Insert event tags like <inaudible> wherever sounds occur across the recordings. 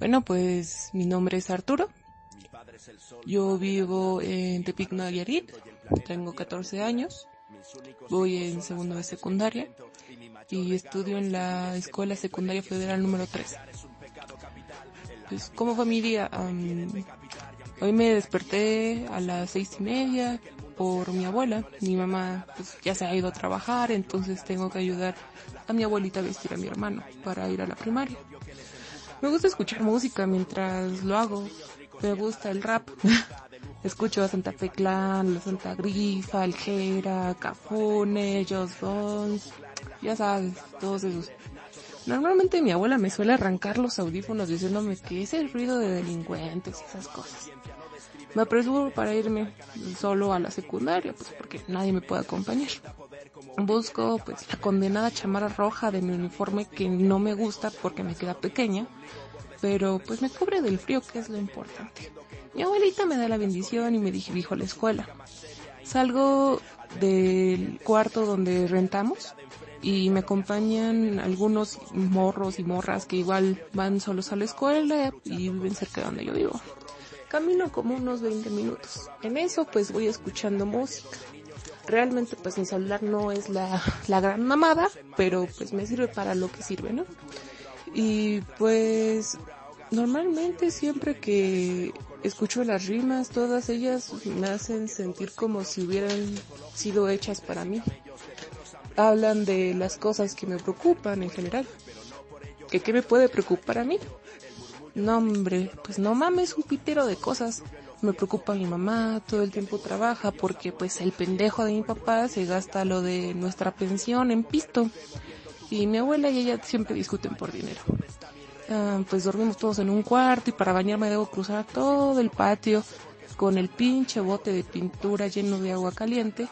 Bueno, pues mi nombre es Arturo. Yo vivo en Tepic Nayarit. Tengo 14 años. Voy en segundo de secundaria y estudio en la Escuela Secundaria Federal número 3. Pues, ¿cómo fue mi día? hoy me desperté a las seis y media por mi abuela. Mi mamá pues, ya se ha ido a trabajar, entonces tengo que ayudar a mi abuelita a vestir a mi hermano para ir a la primaria. Me gusta escuchar música mientras lo hago. Me gusta el rap. <laughs> Escucho a Santa Fe Clan, La Santa Grifa, Aljera, Cafone, Joss Bones, ya sabes, todos esos. Normalmente mi abuela me suele arrancar los audífonos diciéndome que es el ruido de delincuentes y esas cosas. Me apresuro para irme solo a la secundaria, pues porque nadie me puede acompañar. Busco pues la condenada chamarra roja de mi uniforme que no me gusta porque me queda pequeña, pero pues me cubre del frío que es lo importante. Mi abuelita me da la bendición y me dirijo a la escuela. Salgo del cuarto donde rentamos y me acompañan algunos morros y morras que igual van solos a la escuela y viven cerca de donde yo vivo. Camino como unos 20 minutos. En eso pues voy escuchando música. Realmente pues mi celular no es la, la gran mamada, pero pues me sirve para lo que sirve, ¿no? Y pues normalmente siempre que escucho las rimas, todas ellas me hacen sentir como si hubieran sido hechas para mí. Hablan de las cosas que me preocupan en general. ¿Que qué me puede preocupar a mí? No, hombre, pues no mames, un pitero de cosas. Me preocupa mi mamá, todo el tiempo trabaja porque pues el pendejo de mi papá se gasta lo de nuestra pensión en pisto. Y mi abuela y ella siempre discuten por dinero. Ah, pues dormimos todos en un cuarto y para bañarme debo cruzar todo el patio con el pinche bote de pintura lleno de agua caliente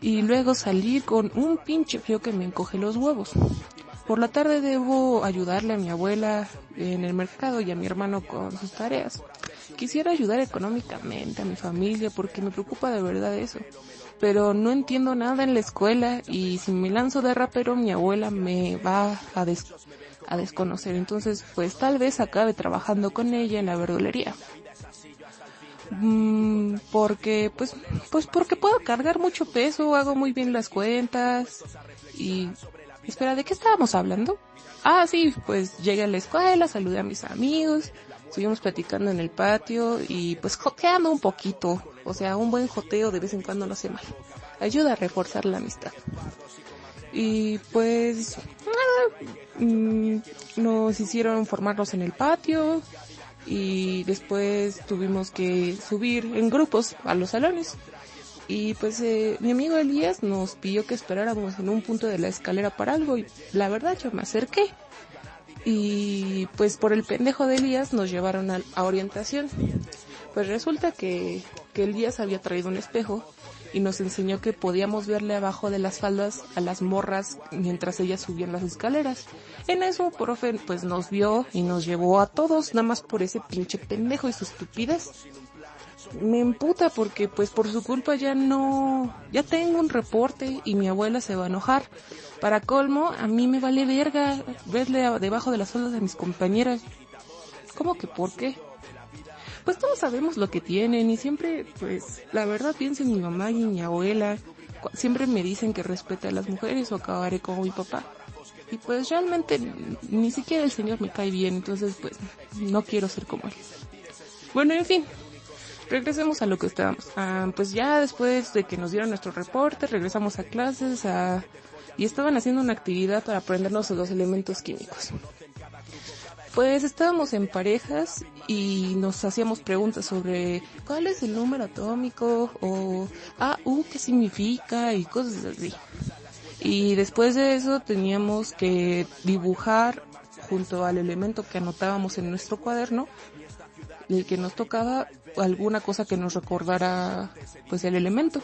y luego salir con un pinche frío que me encoge los huevos. Por la tarde debo ayudarle a mi abuela en el mercado y a mi hermano con sus tareas. Quisiera ayudar económicamente a mi familia porque me preocupa de verdad eso. Pero no entiendo nada en la escuela y si me lanzo de rapero mi abuela me va a a desconocer. Entonces, pues tal vez acabe trabajando con ella en la verdulería. Mm, porque, pues, pues porque puedo cargar mucho peso, hago muy bien las cuentas y... Espera, ¿de qué estábamos hablando? Ah, sí, pues llegué a la escuela, saludé a mis amigos, estuvimos platicando en el patio y pues joteando un poquito. O sea, un buen joteo de vez en cuando no hace mal. Ayuda a reforzar la amistad. Y pues mm, nos hicieron formarnos en el patio y después tuvimos que subir en grupos a los salones. Y pues eh, mi amigo Elías nos pidió que esperáramos en un punto de la escalera para algo y la verdad yo me acerqué. Y pues por el pendejo de Elías nos llevaron a, orientación. Pues resulta que, que Elías había traído un espejo y nos enseñó que podíamos verle abajo de las faldas a las morras mientras ellas subían las escaleras. En eso, profe, pues nos vio y nos llevó a todos, nada más por ese pinche pendejo y su estupidez. Me emputa porque pues por su culpa ya no, ya tengo un reporte y mi abuela se va a enojar. Para colmo, a mí me vale verga verle debajo de las faldas de mis compañeras. ¿Cómo que por qué? pues todos sabemos lo que tienen y siempre, pues, la verdad pienso en mi mamá y mi abuela. Siempre me dicen que respete a las mujeres o acabaré como mi papá. Y pues realmente ni siquiera el señor me cae bien, entonces pues no quiero ser como él. Bueno, en fin, regresemos a lo que estábamos. Ah, pues ya después de que nos dieron nuestro reporte, regresamos a clases a... y estaban haciendo una actividad para aprendernos los elementos químicos. Pues estábamos en parejas y nos hacíamos preguntas sobre cuál es el número atómico o AU qué significa y cosas así. Y después de eso teníamos que dibujar junto al elemento que anotábamos en nuestro cuaderno, el que nos tocaba alguna cosa que nos recordara pues el elemento.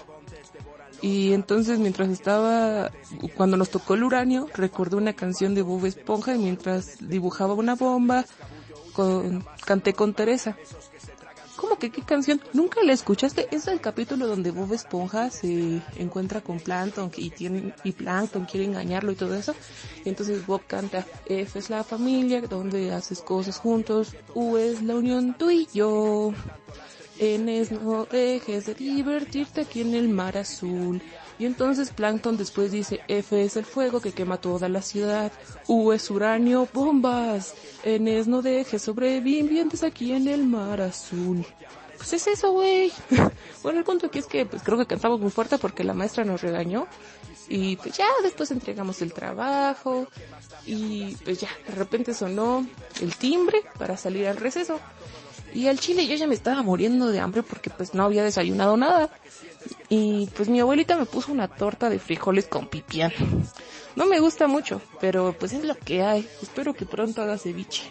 Y entonces mientras estaba, cuando nos tocó el uranio, recordé una canción de Bob Esponja y mientras dibujaba una bomba, canté con Teresa. ¿Cómo ¿Cómo que qué canción? ¿Nunca la escuchaste? Es el capítulo donde Bob Esponja se encuentra con Plankton y tiene, y Plankton quiere engañarlo y todo eso. Y entonces Bob canta, F es la familia, donde haces cosas juntos, U es la unión tú y yo. N es no dejes de divertirte aquí en el mar azul. Y entonces Plankton después dice, F es el fuego que quema toda la ciudad, U es uranio, bombas, N es no dejes sobrevivientes aquí en el mar azul. Pues es eso, güey. <laughs> bueno, el punto aquí es que pues creo que cantamos muy fuerte porque la maestra nos regañó. Y pues ya después entregamos el trabajo. Y pues ya, de repente sonó el timbre para salir al receso. Y al chile yo ya me estaba muriendo de hambre porque pues no había desayunado nada. Y pues mi abuelita me puso una torta de frijoles con pipián. No me gusta mucho, pero pues es lo que hay. Espero que pronto haga ceviche.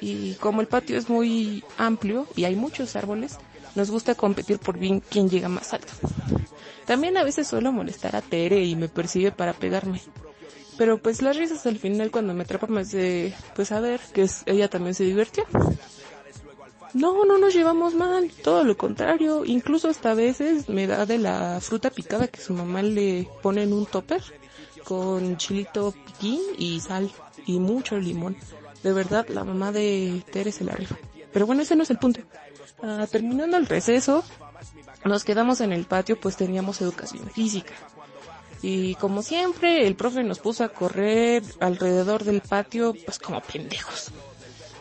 Y como el patio es muy amplio y hay muchos árboles, nos gusta competir por bien quién llega más alto. También a veces suelo molestar a Tere y me persigue para pegarme. Pero pues las risas al final cuando me atrapa me hace pues saber que ella también se divirtió. No, no nos llevamos mal, todo lo contrario, incluso hasta a veces me da de la fruta picada que su mamá le pone en un topper con chilito piquín y sal y mucho limón. De verdad, la mamá de Tere se la rifa. Pero bueno, ese no es el punto. Ah, terminando el receso, nos quedamos en el patio pues teníamos educación física. Y como siempre, el profe nos puso a correr alrededor del patio pues como pendejos.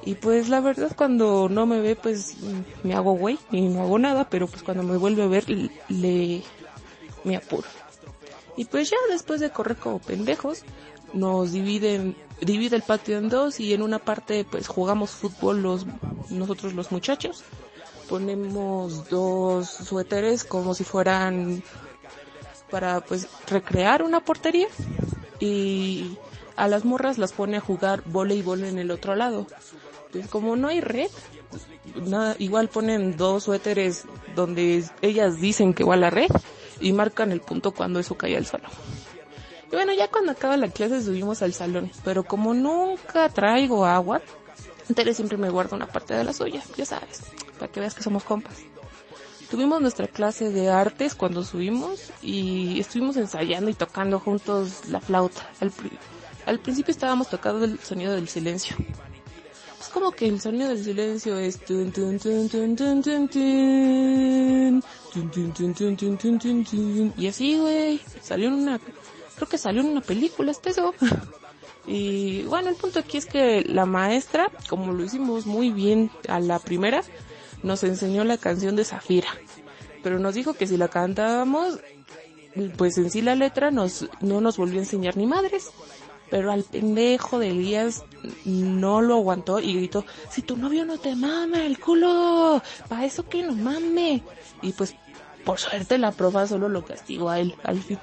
Y pues la verdad cuando no me ve pues me hago güey y no hago nada, pero pues cuando me vuelve a ver le me apuro. Y pues ya después de correr como pendejos, nos dividen, divide el patio en dos y en una parte pues jugamos fútbol los, nosotros los muchachos. Ponemos dos suéteres como si fueran para pues recrear una portería y a las morras las pone a jugar voleibol en el otro lado como no hay red, nada, igual ponen dos suéteres donde ellas dicen que va la red y marcan el punto cuando eso cae al suelo. Y bueno, ya cuando acaba la clase subimos al salón, pero como nunca traigo agua, entonces siempre me guardo una parte de la suya, ya sabes, para que veas que somos compas. Tuvimos nuestra clase de artes cuando subimos y estuvimos ensayando y tocando juntos la flauta. Al, al principio estábamos tocando el sonido del silencio, como que el sonido del silencio es y así, güey, salió en una, creo que salió en una película este eso. Y bueno, el punto aquí es que la maestra, como lo hicimos muy bien a la primera, nos enseñó la canción de Zafira. Pero nos dijo que si la cantábamos, pues en sí la letra nos, no nos volvió a enseñar ni madres. Pero al pendejo de Elías no lo aguantó y gritó, si tu novio no te mama el culo, para eso que no mame. Y pues por suerte la profa solo lo castigó a él al fin.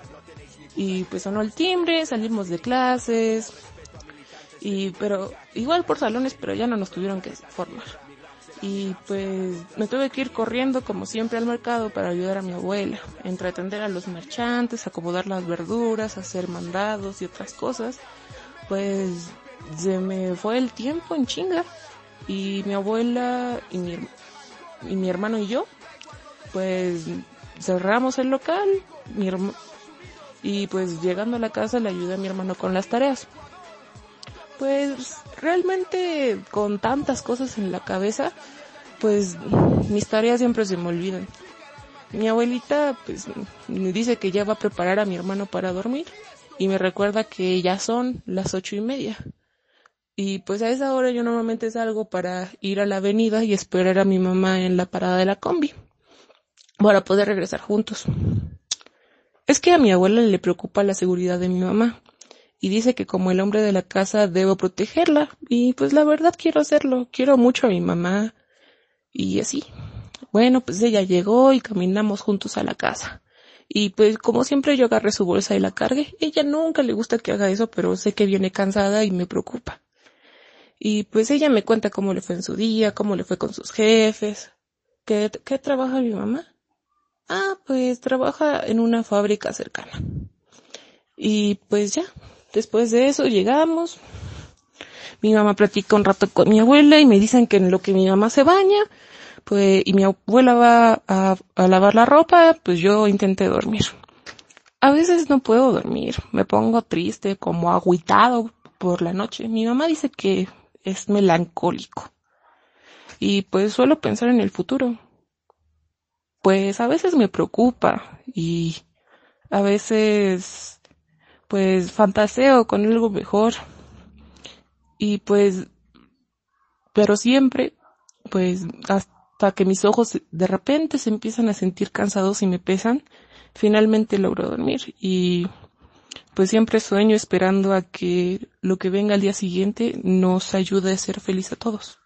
Y pues sonó el timbre, salimos de clases. Y pero igual por salones, pero ya no nos tuvieron que formar. Y pues me tuve que ir corriendo como siempre al mercado para ayudar a mi abuela, entre atender a los marchantes, acomodar las verduras, hacer mandados y otras cosas. Pues se me fue el tiempo en chinga. Y mi abuela y mi, y mi hermano y yo, pues cerramos el local. Y pues llegando a la casa le ayudé a mi hermano con las tareas. Pues realmente con tantas cosas en la cabeza, pues mis tareas siempre se me olvidan. Mi abuelita pues me dice que ya va a preparar a mi hermano para dormir y me recuerda que ya son las ocho y media. Y pues a esa hora yo normalmente salgo para ir a la avenida y esperar a mi mamá en la parada de la combi para poder regresar juntos. Es que a mi abuela le preocupa la seguridad de mi mamá y dice que como el hombre de la casa debo protegerla y pues la verdad quiero hacerlo, quiero mucho a mi mamá y así. Bueno, pues ella llegó y caminamos juntos a la casa. Y pues como siempre yo agarré su bolsa y la cargué. Ella nunca le gusta que haga eso, pero sé que viene cansada y me preocupa. Y pues ella me cuenta cómo le fue en su día, cómo le fue con sus jefes. ¿Qué, qué trabaja mi mamá? Ah, pues trabaja en una fábrica cercana. Y pues ya, Después de eso llegamos. Mi mamá platica un rato con mi abuela y me dicen que en lo que mi mamá se baña, pues, y mi abuela va a, lavar la ropa, pues yo intenté dormir. A veces no puedo dormir, me pongo triste, como agüitado por la noche. Mi mamá dice que es melancólico. Y pues suelo pensar en el futuro. Pues a veces me preocupa y a veces pues fantaseo con algo mejor. Y pues, pero siempre, pues hasta que mis ojos de repente se empiezan a sentir cansados y me pesan, finalmente logro dormir y pues siempre sueño esperando a que lo que venga al día siguiente nos ayude a ser feliz a todos.